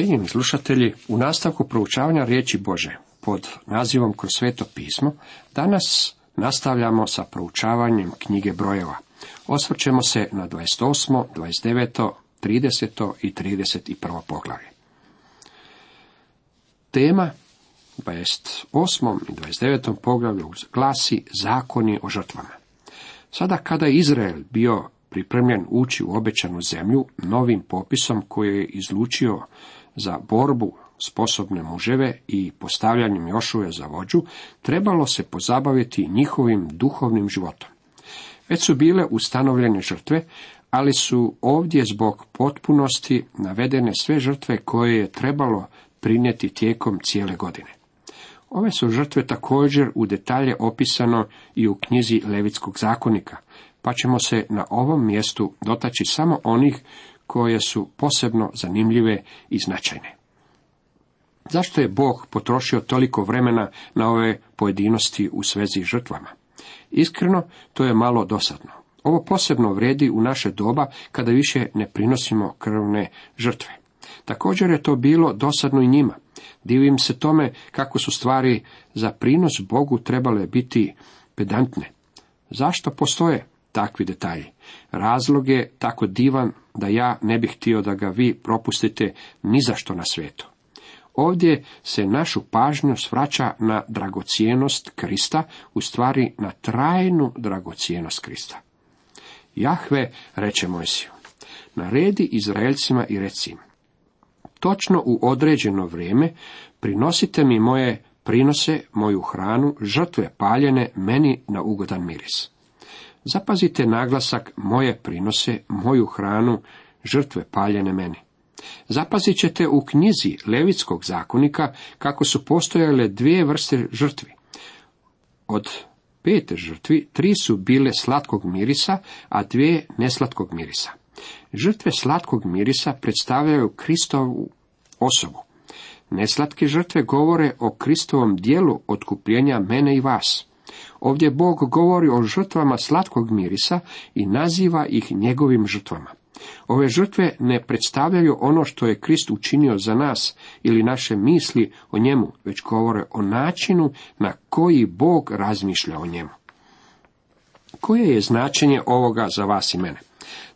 Cijenjeni slušatelji, u nastavku proučavanja riječi Bože pod nazivom Kroz sveto pismo, danas nastavljamo sa proučavanjem knjige brojeva. Osvrćemo se na 28., 29., 30. i 31. poglavlje. Tema 28. i 29. poglavlju glasi zakoni o žrtvama. Sada kada je Izrael bio pripremljen ući u obećanu zemlju novim popisom koji je izlučio za borbu sposobne muževe i postavljanjem Jošuje za vođu, trebalo se pozabaviti njihovim duhovnim životom. Već su bile ustanovljene žrtve, ali su ovdje zbog potpunosti navedene sve žrtve koje je trebalo prinijeti tijekom cijele godine. Ove su žrtve također u detalje opisano i u knjizi Levitskog zakonika, pa ćemo se na ovom mjestu dotaći samo onih koje su posebno zanimljive i značajne. Zašto je Bog potrošio toliko vremena na ove pojedinosti u svezi žrtvama? Iskreno, to je malo dosadno. Ovo posebno vredi u naše doba kada više ne prinosimo krvne žrtve. Također je to bilo dosadno i njima. Divim se tome kako su stvari za prinos Bogu trebale biti pedantne. Zašto postoje takvi detalji? Razlog je tako divan da ja ne bih htio da ga vi propustite ni zašto na svijetu. Ovdje se našu pažnju svraća na dragocijenost Krista, u stvari na trajnu dragocijenost Krista. Jahve, reče Mojsiju, naredi Izraelcima i reci točno u određeno vrijeme prinosite mi moje prinose, moju hranu, žrtve paljene meni na ugodan miris. Zapazite naglasak moje prinose, moju hranu, žrtve paljene meni. Zapazit ćete u knjizi Levitskog zakonika kako su postojale dvije vrste žrtvi. Od pet žrtvi, tri su bile slatkog mirisa, a dvije neslatkog mirisa. Žrtve slatkog mirisa predstavljaju Kristovu osobu. Neslatke žrtve govore o Kristovom dijelu otkupljenja mene i vas. Ovdje Bog govori o žrtvama slatkog mirisa i naziva ih njegovim žrtvama. Ove žrtve ne predstavljaju ono što je Krist učinio za nas ili naše misli o njemu, već govore o načinu na koji Bog razmišlja o njemu. Koje je značenje ovoga za vas i mene?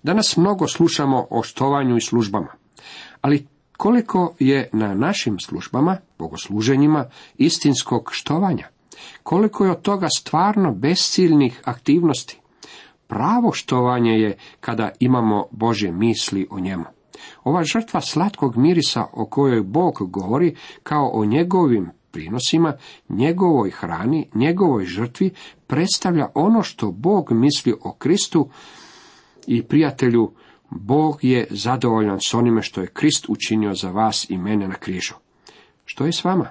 Danas mnogo slušamo o štovanju i službama, ali koliko je na našim službama, bogosluženjima, istinskog štovanja? Koliko je od toga stvarno besciljnih aktivnosti? Pravo štovanje je kada imamo Bože misli o njemu. Ova žrtva slatkog mirisa o kojoj Bog govori kao o njegovim prinosima, njegovoj hrani, njegovoj žrtvi predstavlja ono što Bog misli o Kristu i prijatelju Bog je zadovoljan s onime što je Krist učinio za vas i mene na križu. Što je s vama?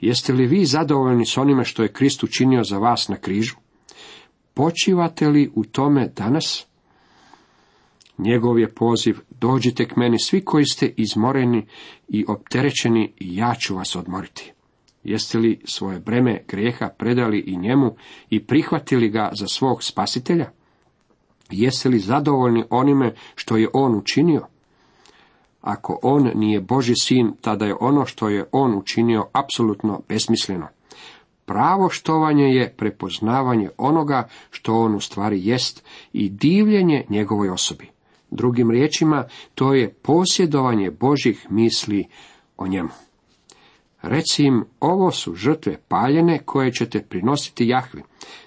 Jeste li vi zadovoljni s onime što je Krist učinio za vas na križu? Počivate li u tome danas? Njegov je poziv, dođite k meni svi koji ste izmoreni i opterećeni i ja ću vas odmoriti. Jeste li svoje breme grijeha predali i njemu i prihvatili ga za svog spasitelja? Jeste li zadovoljni onime što je on učinio? Ako on nije Boži sin, tada je ono što je on učinio apsolutno besmisleno. Pravo štovanje je prepoznavanje onoga što on u stvari jest i divljenje njegovoj osobi. Drugim riječima, to je posjedovanje Božih misli o njemu. Reci im, ovo su žrtve paljene koje ćete prinositi Jahvi.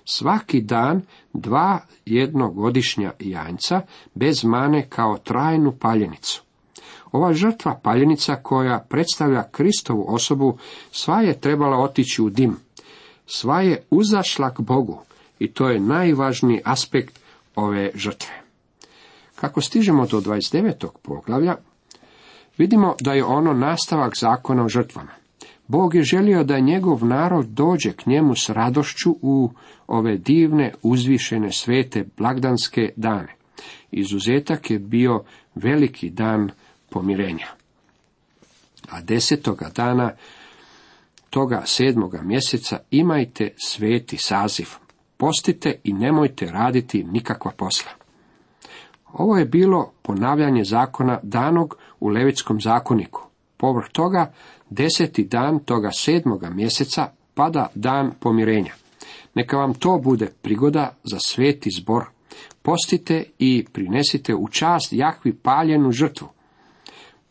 Svaki dan dva jednogodišnja janjca bez mane kao trajnu paljenicu. Ova žrtva paljenica koja predstavlja Kristovu osobu sva je trebala otići u dim. Sva je uzašla k Bogu i to je najvažniji aspekt ove žrtve. Kako stižemo do 29. poglavlja, vidimo da je ono nastavak zakona o žrtvama. Bog je želio da njegov narod dođe k njemu s radošću u ove divne, uzvišene, svete, blagdanske dane. Izuzetak je bio veliki dan pomirenja. A desetoga dana toga sedmoga mjeseca imajte sveti saziv. Postite i nemojte raditi nikakva posla. Ovo je bilo ponavljanje zakona danog u Levitskom zakoniku. povrh toga, deseti dan toga sedmoga mjeseca pada dan pomirenja. Neka vam to bude prigoda za sveti zbor. Postite i prinesite u čast Jahvi paljenu žrtvu.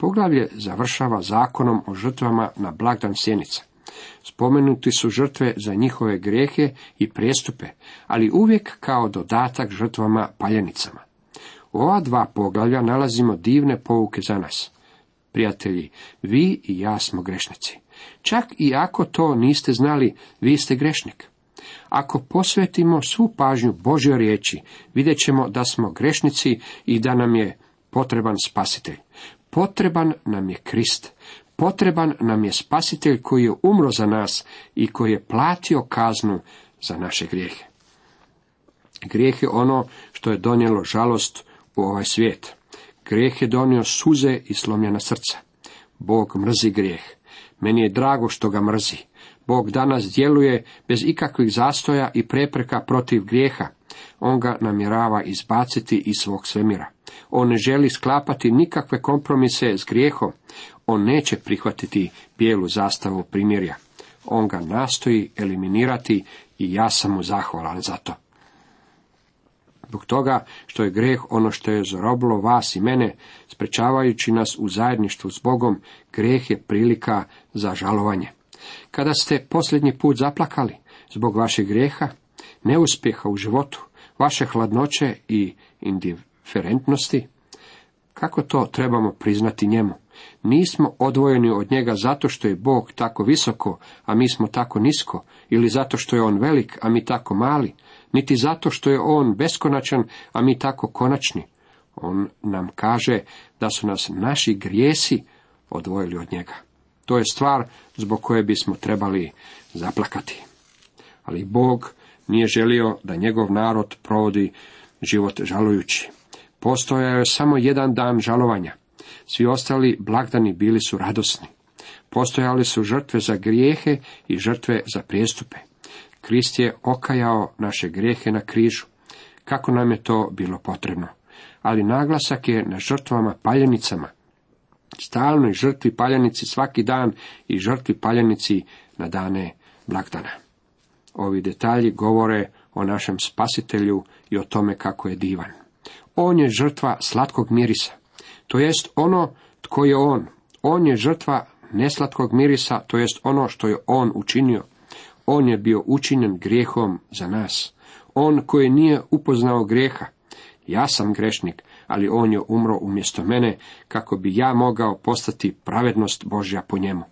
Poglavlje završava zakonom o žrtvama na blagdan sjenica. Spomenuti su žrtve za njihove grehe i prijestupe, ali uvijek kao dodatak žrtvama paljenicama. U ova dva poglavlja nalazimo divne pouke za nas. Prijatelji, vi i ja smo grešnici. Čak i ako to niste znali, vi ste grešnik. Ako posvetimo svu pažnju Božjoj riječi, vidjet ćemo da smo grešnici i da nam je potreban spasitelj. Potreban nam je Krist. Potreban nam je spasitelj koji je umro za nas i koji je platio kaznu za naše grijehe. Grijeh je ono što je donijelo žalost u ovaj svijet. Grijeh je donio suze i slomljena srca. Bog mrzi grijeh. Meni je drago što ga mrzi. Bog danas djeluje bez ikakvih zastoja i prepreka protiv grijeha. On ga namjerava izbaciti iz svog svemira. On ne želi sklapati nikakve kompromise s grijehom. On neće prihvatiti bijelu zastavu primjerja. On ga nastoji eliminirati i ja sam mu zahvalan za to. Zbog toga što je greh ono što je zarobilo vas i mene, sprečavajući nas u zajedništvu s Bogom, greh je prilika za žalovanje. Kada ste posljednji put zaplakali zbog vašeg grijeha, neuspjeha u životu, vaše hladnoće i indiferentnosti, kako to trebamo priznati njemu? Nismo odvojeni od njega zato što je Bog tako visoko, a mi smo tako nisko, ili zato što je on velik, a mi tako mali, niti zato što je on beskonačan, a mi tako konačni. On nam kaže da su nas naši grijesi odvojili od njega. To je stvar zbog koje bismo trebali zaplakati. Ali Bog nije želio da njegov narod provodi život žalujući. Postojao je samo jedan dan žalovanja. Svi ostali blagdani bili su radosni. Postojali su žrtve za grijehe i žrtve za prijestupe. Krist je okajao naše grijehe na križu. Kako nam je to bilo potrebno? Ali naglasak je na žrtvama paljenicama. Stalnoj žrtvi paljenici svaki dan i žrtvi paljenici na dane blagdana. Ovi detalji govore o našem spasitelju i o tome kako je divan. On je žrtva slatkog mirisa, to jest ono tko je on. On je žrtva neslatkog mirisa, to jest ono što je on učinio. On je bio učinjen grijehom za nas. On koji nije upoznao grijeha. Ja sam grešnik, ali on je umro umjesto mene, kako bi ja mogao postati pravednost Božja po njemu.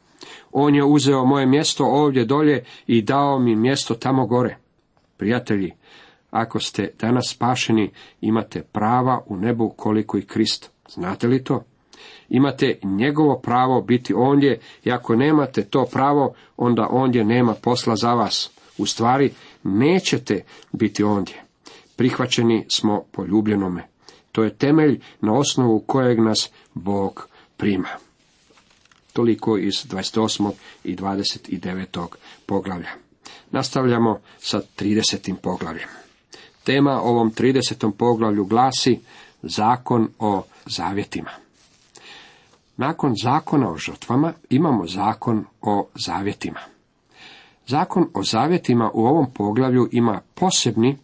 On je uzeo moje mjesto ovdje dolje i dao mi mjesto tamo gore. Prijatelji, ako ste danas spašeni, imate prava u nebu koliko i Krist. Znate li to? Imate njegovo pravo biti ondje i ako nemate to pravo, onda ondje nema posla za vas. U stvari, nećete biti ondje. Prihvaćeni smo po ljubljenome. To je temelj na osnovu kojeg nas Bog prima. Toliko iz 28. i 29. poglavlja. Nastavljamo sa 30. poglavljem. Tema ovom 30. poglavlju glasi Zakon o zavjetima. Nakon zakona o žrtvama imamo zakon o zavjetima. Zakon o zavjetima u ovom poglavlju ima posebni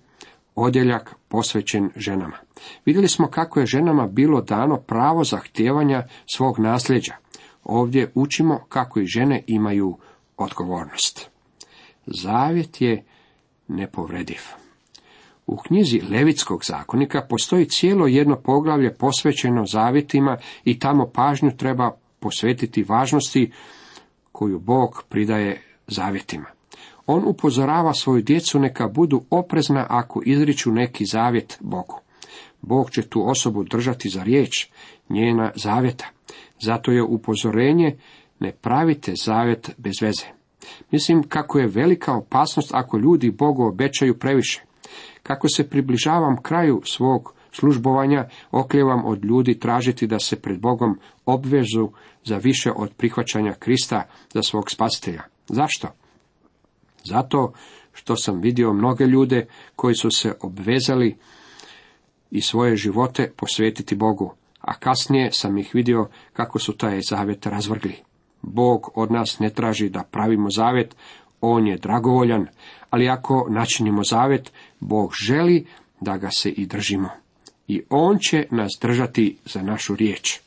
odjeljak posvećen ženama. Vidjeli smo kako je ženama bilo dano pravo zahtijevanja svog nasljeđa. Ovdje učimo kako i žene imaju odgovornost. Zavjet je nepovrediv. U knjizi Levitskog zakonika postoji cijelo jedno poglavlje posvećeno zavjetima i tamo pažnju treba posvetiti važnosti koju Bog pridaje zavjetima. On upozorava svoju djecu neka budu oprezna ako izriču neki zavjet Bogu. Bog će tu osobu držati za riječ, njena zavjeta. Zato je upozorenje ne pravite zavjet bez veze. Mislim kako je velika opasnost ako ljudi Bogu obećaju previše. Kako se približavam kraju svog službovanja, okljevam od ljudi tražiti da se pred Bogom obvezu za više od prihvaćanja Krista za svog spasitelja. Zašto? Zato što sam vidio mnoge ljude koji su se obvezali i svoje živote posvetiti Bogu, a kasnije sam ih vidio kako su taj zavjet razvrgli. Bog od nas ne traži da pravimo zavjet, on je dragovoljan, ali ako načinimo zavjet, Bog želi da ga se i držimo. I on će nas držati za našu riječ.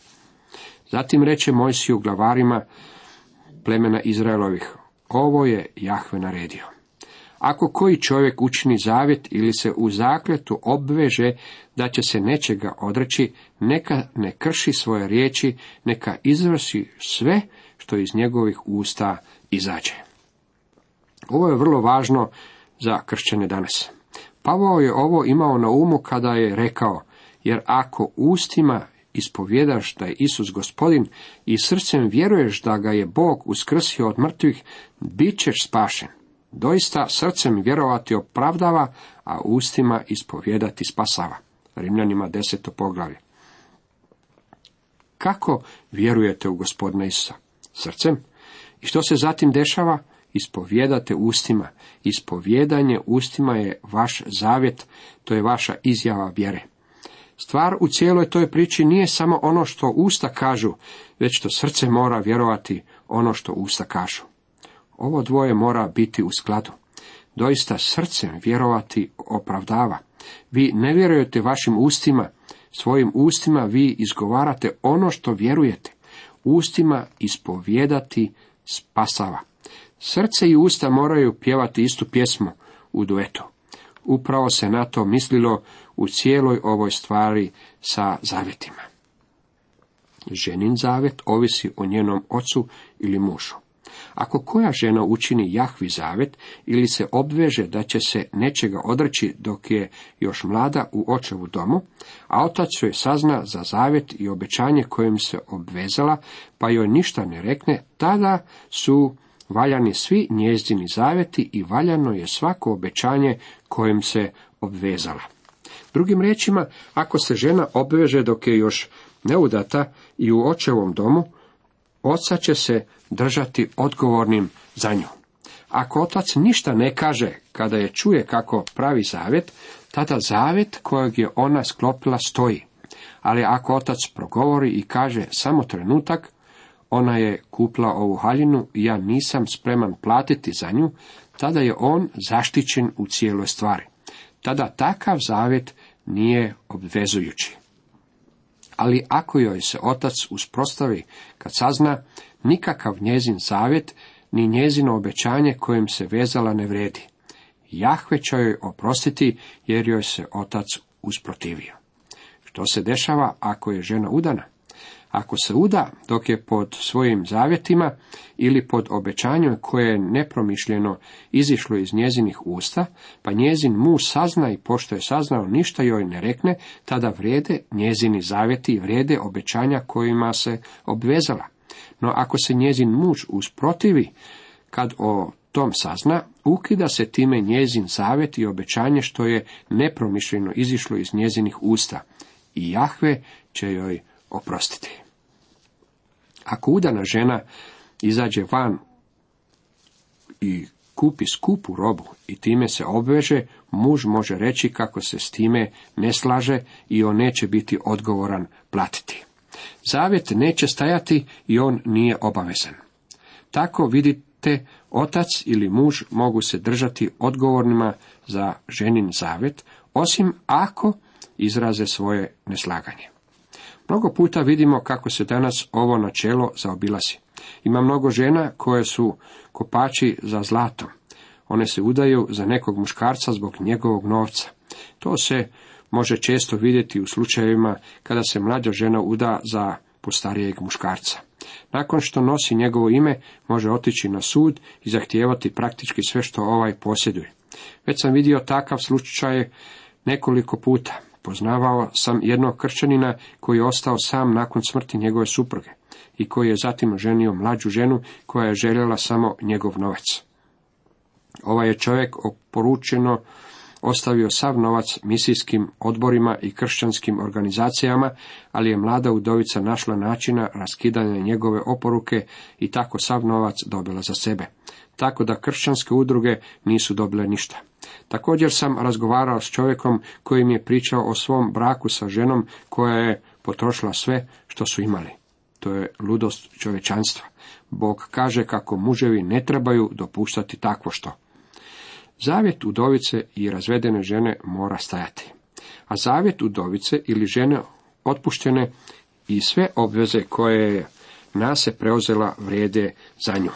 Zatim reče Mojsiju glavarima plemena Izraelovih, ovo je Jahve naredio. Ako koji čovjek učini zavjet ili se u zakljetu obveže da će se nečega odreći, neka ne krši svoje riječi, neka izvrši sve što iz njegovih usta izađe. Ovo je vrlo važno za kršćane danas. Pavao je ovo imao na umu kada je rekao, jer ako ustima ispovjedaš da je Isus gospodin i srcem vjeruješ da ga je Bog uskrsio od mrtvih, bit ćeš spašen. Doista srcem vjerovati opravdava, a ustima ispovjedati spasava. Rimljanima deseto poglavlje. Kako vjerujete u gospodina Isusa? Srcem? I što se zatim dešava? Ispovjedate ustima. Ispovjedanje ustima je vaš zavjet, to je vaša izjava vjere. Stvar u cijeloj toj priči nije samo ono što usta kažu, već što srce mora vjerovati ono što usta kažu. Ovo dvoje mora biti u skladu. Doista srcem vjerovati opravdava. Vi ne vjerujete vašim ustima, svojim ustima vi izgovarate ono što vjerujete. Ustima ispovijedati spasava. Srce i usta moraju pjevati istu pjesmu u duetu. Upravo se na to mislilo u cijeloj ovoj stvari sa zavjetima. Ženin zavjet ovisi o njenom ocu ili mužu. Ako koja žena učini Jahvi zavet ili se obveže da će se nečega odreći dok je još mlada u očevu domu, a otac joj sazna za zavet i obećanje kojim se obvezala, pa joj ništa ne rekne, tada su valjani svi njezini zaveti i valjano je svako obećanje kojim se obvezala. Drugim riječima, ako se žena obveže dok je još neudata i u očevom domu, oca će se držati odgovornim za nju. Ako otac ništa ne kaže kada je čuje kako pravi zavjet, tada zavjet kojeg je ona sklopila stoji. Ali ako otac progovori i kaže samo trenutak, ona je kupla ovu haljinu i ja nisam spreman platiti za nju, tada je on zaštićen u cijeloj stvari. Tada takav zavjet nije obvezujući. Ali ako joj se otac usprostavi kad sazna, nikakav njezin zavjet ni njezino obećanje kojim se vezala ne vredi. Jahve će joj oprostiti jer joj se otac usprotivio. Što se dešava ako je žena udana? Ako se uda dok je pod svojim zavjetima ili pod obećanjem koje je nepromišljeno izišlo iz njezinih usta, pa njezin muž sazna i pošto je saznao ništa joj ne rekne, tada vrijede njezini zavjeti i vrijede obećanja kojima se obvezala. No ako se njezin muž usprotivi, kad o tom sazna, ukida se time njezin zavjet i obećanje što je nepromišljeno izišlo iz njezinih usta. I Jahve će joj oprostiti. Ako udana žena izađe van i kupi skupu robu i time se obveže, muž može reći kako se s time ne slaže i on neće biti odgovoran platiti. Zavjet neće stajati i on nije obavezan. Tako vidite, otac ili muž mogu se držati odgovornima za ženin zavjet, osim ako izraze svoje neslaganje. Mnogo puta vidimo kako se danas ovo načelo zaobilazi. Ima mnogo žena koje su kopači za zlato. One se udaju za nekog muškarca zbog njegovog novca. To se može često vidjeti u slučajevima kada se mlađa žena uda za postarijeg muškarca. Nakon što nosi njegovo ime, može otići na sud i zahtijevati praktički sve što ovaj posjeduje. Već sam vidio takav slučaj nekoliko puta. Poznavao sam jednog kršćanina koji je ostao sam nakon smrti njegove supruge i koji je zatim ženio mlađu ženu koja je željela samo njegov novac. Ovaj je čovjek oporučeno ostavio sav novac misijskim odborima i kršćanskim organizacijama, ali je mlada udovica našla načina raskidanja njegove oporuke i tako sav novac dobila za sebe. Tako da kršćanske udruge nisu dobile ništa. Također sam razgovarao s čovjekom koji mi je pričao o svom braku sa ženom koja je potrošila sve što su imali. To je ludost čovečanstva. Bog kaže kako muževi ne trebaju dopuštati takvo što. Zavjet udovice i razvedene žene mora stajati. A zavjet udovice ili žene otpuštene i sve obveze koje je nase preuzela vrijede za nju.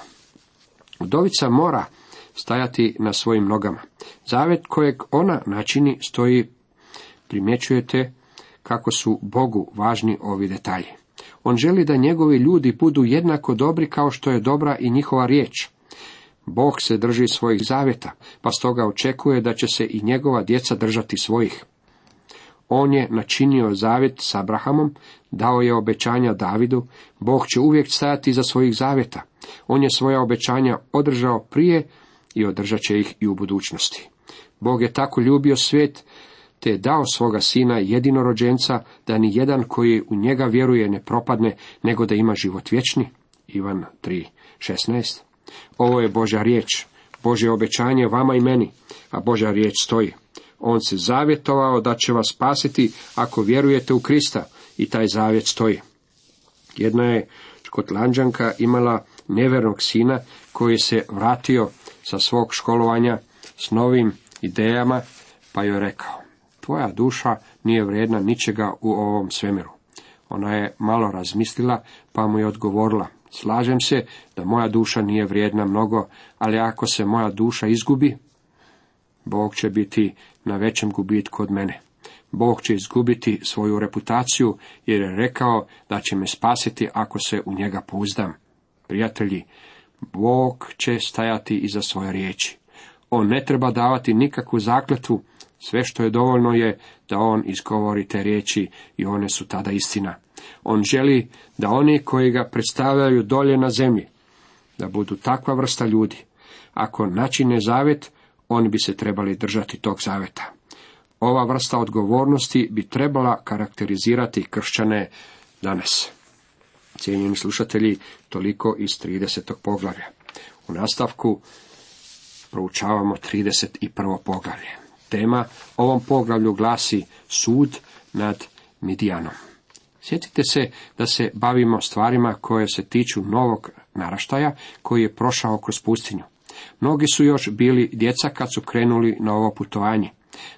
Udovica mora stajati na svojim nogama. Zavet kojeg ona načini stoji, primjećujete kako su Bogu važni ovi detalji. On želi da njegovi ljudi budu jednako dobri kao što je dobra i njihova riječ. Bog se drži svojih zavjeta, pa stoga očekuje da će se i njegova djeca držati svojih. On je načinio zavjet s Abrahamom, dao je obećanja Davidu, Bog će uvijek stajati za svojih zavjeta. On je svoja obećanja održao prije i održat će ih i u budućnosti. Bog je tako ljubio svijet, te je dao svoga sina jedinorođenca, da ni jedan koji u njega vjeruje ne propadne, nego da ima život vječni. Ivan 3.16 Ovo je Božja riječ, Božje obećanje vama i meni, a Božja riječ stoji. On se zavjetovao da će vas spasiti ako vjerujete u Krista i taj zavjet stoji. Jedna je Škotlanđanka imala nevernog sina koji se vratio sa svog školovanja s novim idejama, pa joj rekao, tvoja duša nije vrijedna ničega u ovom svemiru. Ona je malo razmislila, pa mu je odgovorila, slažem se da moja duša nije vrijedna mnogo, ali ako se moja duša izgubi, Bog će biti na većem gubitku od mene. Bog će izgubiti svoju reputaciju, jer je rekao da će me spasiti ako se u njega pouzdam. Prijatelji, Bog će stajati iza svoje riječi. On ne treba davati nikakvu zakletvu, sve što je dovoljno je da on izgovori te riječi i one su tada istina. On želi da oni koji ga predstavljaju dolje na zemlji, da budu takva vrsta ljudi. Ako načine zavet, oni bi se trebali držati tog zaveta. Ova vrsta odgovornosti bi trebala karakterizirati kršćane danas. Cijenjeni slušatelji, toliko iz 30. poglavlja. U nastavku proučavamo 31. poglavlje. Tema ovom poglavlju glasi sud nad Midijanom. Sjetite se da se bavimo stvarima koje se tiču novog naraštaja koji je prošao kroz pustinju. Mnogi su još bili djeca kad su krenuli na ovo putovanje.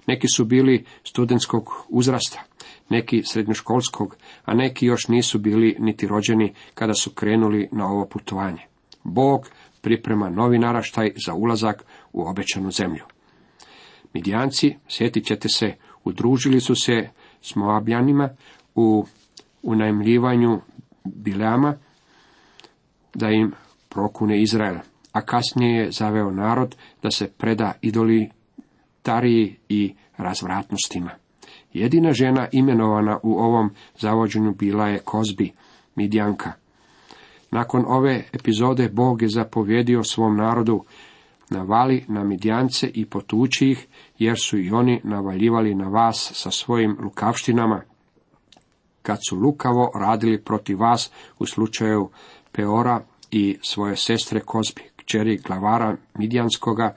Neki su bili studentskog uzrasta, neki srednjoškolskog, a neki još nisu bili niti rođeni kada su krenuli na ovo putovanje. Bog priprema novi naraštaj za ulazak u obećanu zemlju. Midijanci, sjetit ćete se, udružili su se s Moabljanima u unajmljivanju Bileama da im prokune Izrael, a kasnije je zaveo narod da se preda idoli tariji i razvratnostima. Jedina žena imenovana u ovom zavođenju bila je Kozbi, Midjanka. Nakon ove epizode Bog je zapovjedio svom narodu navali na Midjance i potući ih, jer su i oni navaljivali na vas sa svojim lukavštinama, kad su lukavo radili protiv vas u slučaju Peora i svoje sestre Kozbi, kćeri glavara Midjanskoga,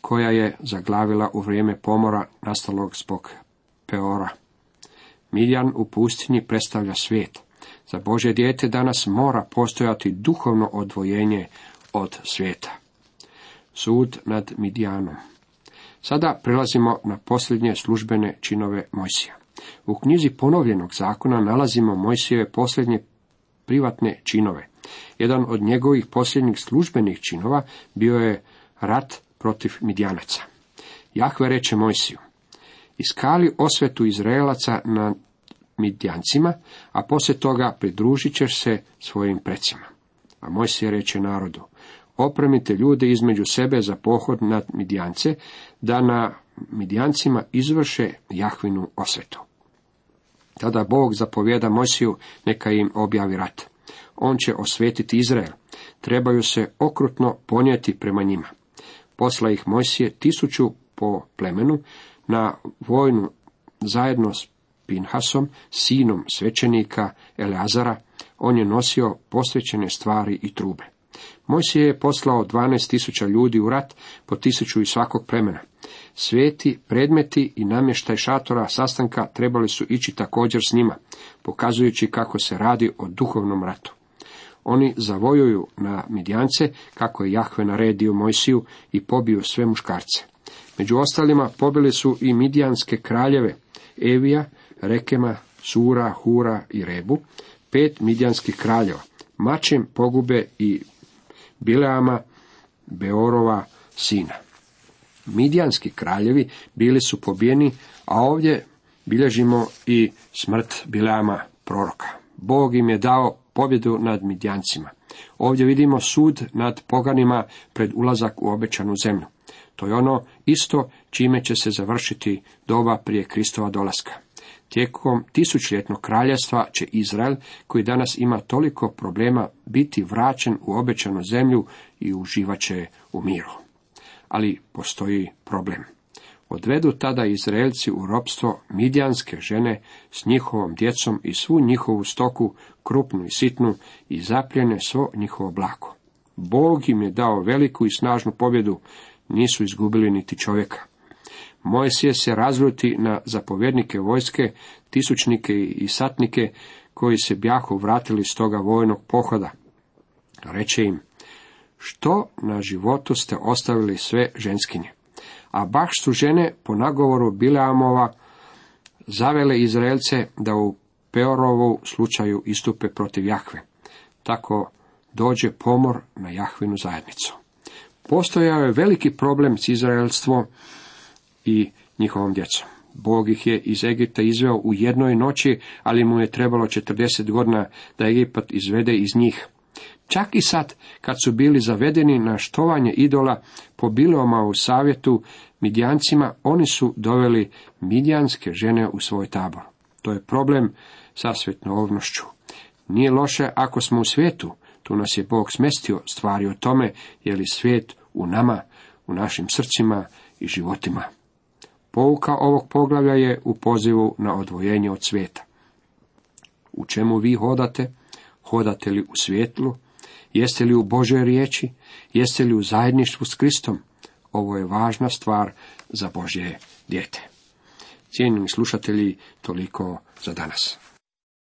koja je zaglavila u vrijeme pomora nastalog zbog Peora. Midjan u pustinji predstavlja svijet. Za Bože dijete danas mora postojati duhovno odvojenje od svijeta. Sud nad Midjanom. Sada prelazimo na posljednje službene činove Mojsija. U knjizi ponovljenog zakona nalazimo Mojsijeve posljednje privatne činove. Jedan od njegovih posljednjih službenih činova bio je rat protiv Midjanaca. Jahve reče Mojsiju, iskali osvetu Izraelaca na Midjancima, a poslije toga pridružit ćeš se svojim precima. A Mojsije reče narodu, opremite ljude između sebe za pohod nad Midjance, da na Midjancima izvrše Jahvinu osvetu. Tada Bog zapovjeda Mojsiju neka im objavi rat. On će osvetiti Izrael. Trebaju se okrutno ponijeti prema njima. Posla ih Mojsije tisuću po plemenu na vojnu zajedno s Pinhasom, sinom svećenika Eleazara, on je nosio posvećene stvari i trube. Mojsije je poslao 12.000 ljudi u rat, po tisuću iz svakog plemena. Sveti, predmeti i namještaj šatora sastanka trebali su ići također s njima, pokazujući kako se radi o duhovnom ratu. Oni zavojuju na Midjance, kako je Jahve naredio Mojsiju i pobiju sve muškarce. Među ostalima pobili su i Midjanske kraljeve, Evija, Rekema, Sura, Hura i Rebu, pet midjanskih kraljeva. Mačem pogube i Bileama, Beorova sina. Midjanski kraljevi bili su pobijeni, a ovdje bilježimo i smrt Bileama proroka. Bog im je dao pobjedu nad Midjancima. Ovdje vidimo sud nad poganima pred ulazak u obećanu zemlju. To je ono isto čime će se završiti doba prije Kristova dolaska. Tijekom tisućljetnog kraljevstva će Izrael, koji danas ima toliko problema, biti vraćen u obećanu zemlju i uživat će u miru. Ali postoji problem. Odvedu tada Izraelci u ropstvo midjanske žene s njihovom djecom i svu njihovu stoku, krupnu i sitnu, i zapljene svo njihovo blako. Bog im je dao veliku i snažnu pobjedu, nisu izgubili niti čovjeka. Mojsije se razljuti na zapovjednike vojske, tisućnike i satnike, koji se bjahu vratili s toga vojnog pohoda. Reče im, što na životu ste ostavili sve ženskinje? A baš su žene po nagovoru Bileamova zavele Izraelce da u Peorovu slučaju istupe protiv Jahve. Tako dođe pomor na Jahvinu zajednicu. Postojao je veliki problem s Izraelstvom i njihovom djecom. Bog ih je iz Egipta izveo u jednoj noći, ali mu je trebalo 40 godina da Egipat izvede iz njih. Čak i sad, kad su bili zavedeni na štovanje idola po Biloma u savjetu Midjancima, oni su doveli midjanske žene u svoj tabor. To je problem sa svetnovnošću. Nije loše ako smo u svijetu, tu nas je Bog smestio, stvari o tome je li svijet u nama, u našim srcima i životima. Pouka ovog poglavlja je u pozivu na odvojenje od svijeta. U čemu vi hodate? Hodate li u svjetlu? Jeste li u Božoj riječi? Jeste li u zajedništvu s Kristom? Ovo je važna stvar za Božje dijete. Cijenjeni slušatelji, toliko za danas.